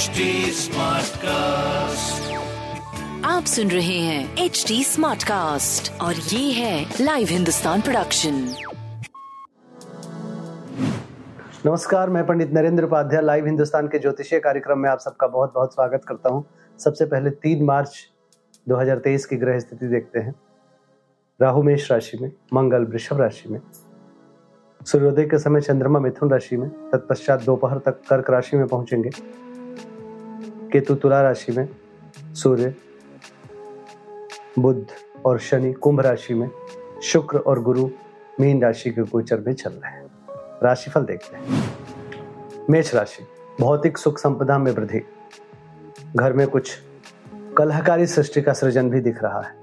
HD Smartcast. आप सुन रहे हैं एच डी स्मार्ट कास्ट और ये है लाइव हिंदुस्तान प्रोडक्शन नमस्कार मैं पंडित नरेंद्र उपाध्याय लाइव हिंदुस्तान के ज्योतिषीय कार्यक्रम में आप सबका बहुत बहुत स्वागत करता हूँ। सबसे पहले तीन मार्च 2023 की ग्रह स्थिति देखते हैं। राहु मेष राशि में मंगल वृषभ राशि में सूर्योदय के समय चंद्रमा मिथुन राशि में तत्पश्चात दोपहर तक कर्क राशि में पहुँचेंगे। केतु तुला राशि में, सूर्य बुद्ध और शनि कुंभ राशि में, शुक्र और गुरु मीन राशि के गोचर में चल रहे हैं। राशिफल देखते हैं। मेष राशि, भौतिक सुख संपदा में वृद्धि। घर में कुछ कलहकारी सृष्टि का सृजन भी दिख रहा है।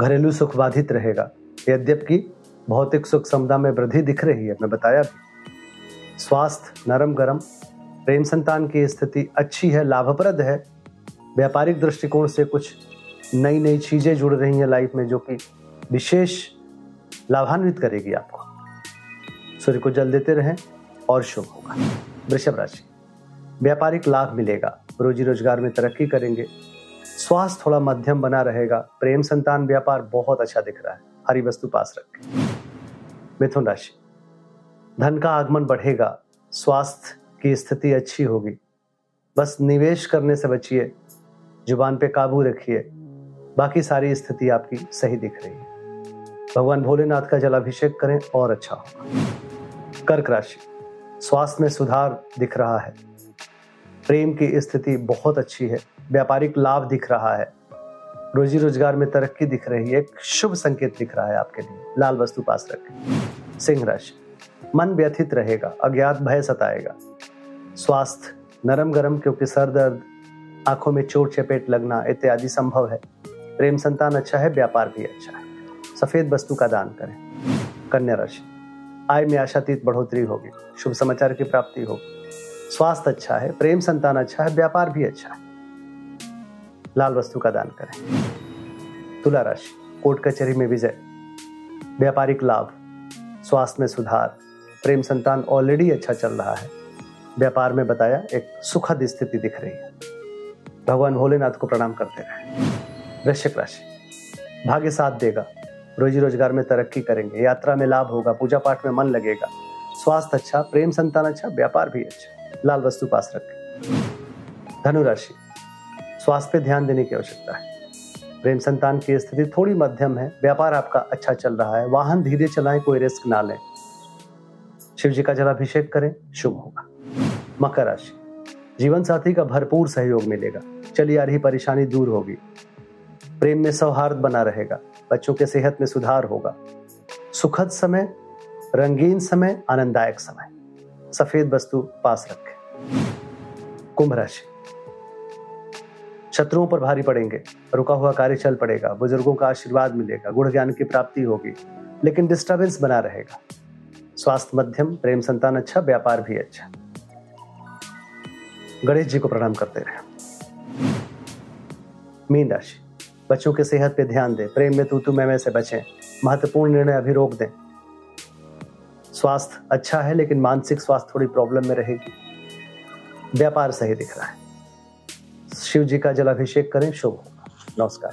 घरेलू सुख बाधित रहेगा। यद्यपि भौतिक सुख संपदा में वृद्धि दिख रही है, मैं बताया भी। स्वास्थ्य नरम गरम प्रेम संतान की स्थिति अच्छी है, लाभप्रद है। व्यापारिक दृष्टिकोण से कुछ नई नई चीज़ें जुड़ रही हैं लाइफ में, जो कि विशेष लाभान्वित करेगी आपको। सूर्य को जल देते रहें और शुभ होगा। वृषभ राशि। व्यापारिक लाभ मिलेगा रोजी रोज़गार में तरक्की करेंगे, स्वास्थ्य थोड़ा मध्यम बना रहेगा, प्रेम संतान व्यापार बहुत अच्छा दिख रहा है, हरी वस्तु पास रखें। मिथुन राशि। धन का आगमन बढ़ेगा, स्वास्थ्य की स्थिति अच्छी होगी। बस निवेश करने से बचिए, ज़ुबान पे काबू रखिए। बाकी सारी स्थिति आपकी सही दिख रही है। भगवान भोलेनाथ का जलाभिषेक करें और अच्छा होगा। कर्क राशि, स्वास्थ्य में सुधार दिख रहा है। प्रेम की स्थिति बहुत अच्छी है, व्यापारिक लाभ दिख रहा है। रोजी रोज़गार में तरक्की दिख रही है, एक शुभ संकेत दिख रहा है आपके लिए, लाल वस्तु पास रखें। सिंह राशि, मन व्यथित रहेगा, अज्ञात भय सताएगा। स्वास्थ्य नरम गरम क्योंकि सर दर्द, आँखों में चोट, चपेट, लगना इत्यादि संभव है। प्रेम संतान अच्छा है, व्यापार भी अच्छा है। सफ़ेद वस्तु का दान करें। कन्या राशि, आय में आशातीत बढ़ोतरी होगी, शुभ समाचार की प्राप्ति होगी। स्वास्थ्य अच्छा है, प्रेम संतान अच्छा है, व्यापार भी अच्छा है। लाल वस्तु का दान करें। तुला राशि, कोर्ट कचहरी में विजय। व्यापारिक लाभ, स्वास्थ्य में सुधार। प्रेम संतान ऑलरेडी अच्छा चल रहा है। व्यापार में बताया, एक सुखद स्थिति दिख रही है। भगवान भोलेनाथ को प्रणाम करते रहे। वृश्चिक राशि, भाग्य साथ देगा। रोजी रोज़गार में तरक्की करेंगे। यात्रा में लाभ होगा, पूजा पाठ में मन लगेगा। स्वास्थ्य अच्छा प्रेम संतान अच्छा व्यापार भी अच्छा। लाल वस्तु पास रखें। धनु राशि स्वास्थ्य पे ध्यान देने की आवश्यकता है। प्रेम संतान की स्थिति थोड़ी मध्यम है। व्यापार आपका अच्छा चल रहा है। वाहन धीरे चलाएँ, कोई रिस्क ना लें। शिव जी का जलाभिषेक करें। शुभ होगा। मकर राशि। जीवन साथी का भरपूर सहयोग मिलेगा। चली आ रही परेशानी दूर होगी। प्रेम में सौहार्द बना रहेगा। बच्चों के सेहत में सुधार होगा। सुखद समय, रंगीन समय, आनंददायक समय। सफ़ेद वस्तु पास रखें। कुंभ राशि। शत्रुओं पर भारी पड़ेंगे। रुका हुआ कार्य चल पड़ेगा। बुज़ुर्गों का आशीर्वाद मिलेगा। गुण ज्ञान की प्राप्ति होगी। लेकिन डिस्टर्बेंस बना रहेगा। स्वास्थ्य मध्यम, प्रेम संतान अच्छा व्यापार भी अच्छा। गणेश जी को प्रणाम करते रहे। मीन राशि, बच्चों के सेहत पे ध्यान दें, प्रेम में तू तू मैं मैं से बचें, महत्वपूर्ण निर्णय अभी रोक दें। स्वास्थ्य अच्छा है, लेकिन मानसिक स्वास्थ्य थोड़ी प्रॉब्लम में रहेगी। व्यापार सही दिख रहा है। शिव जी का जलाभिषेक करें, शुभ नमस्कार।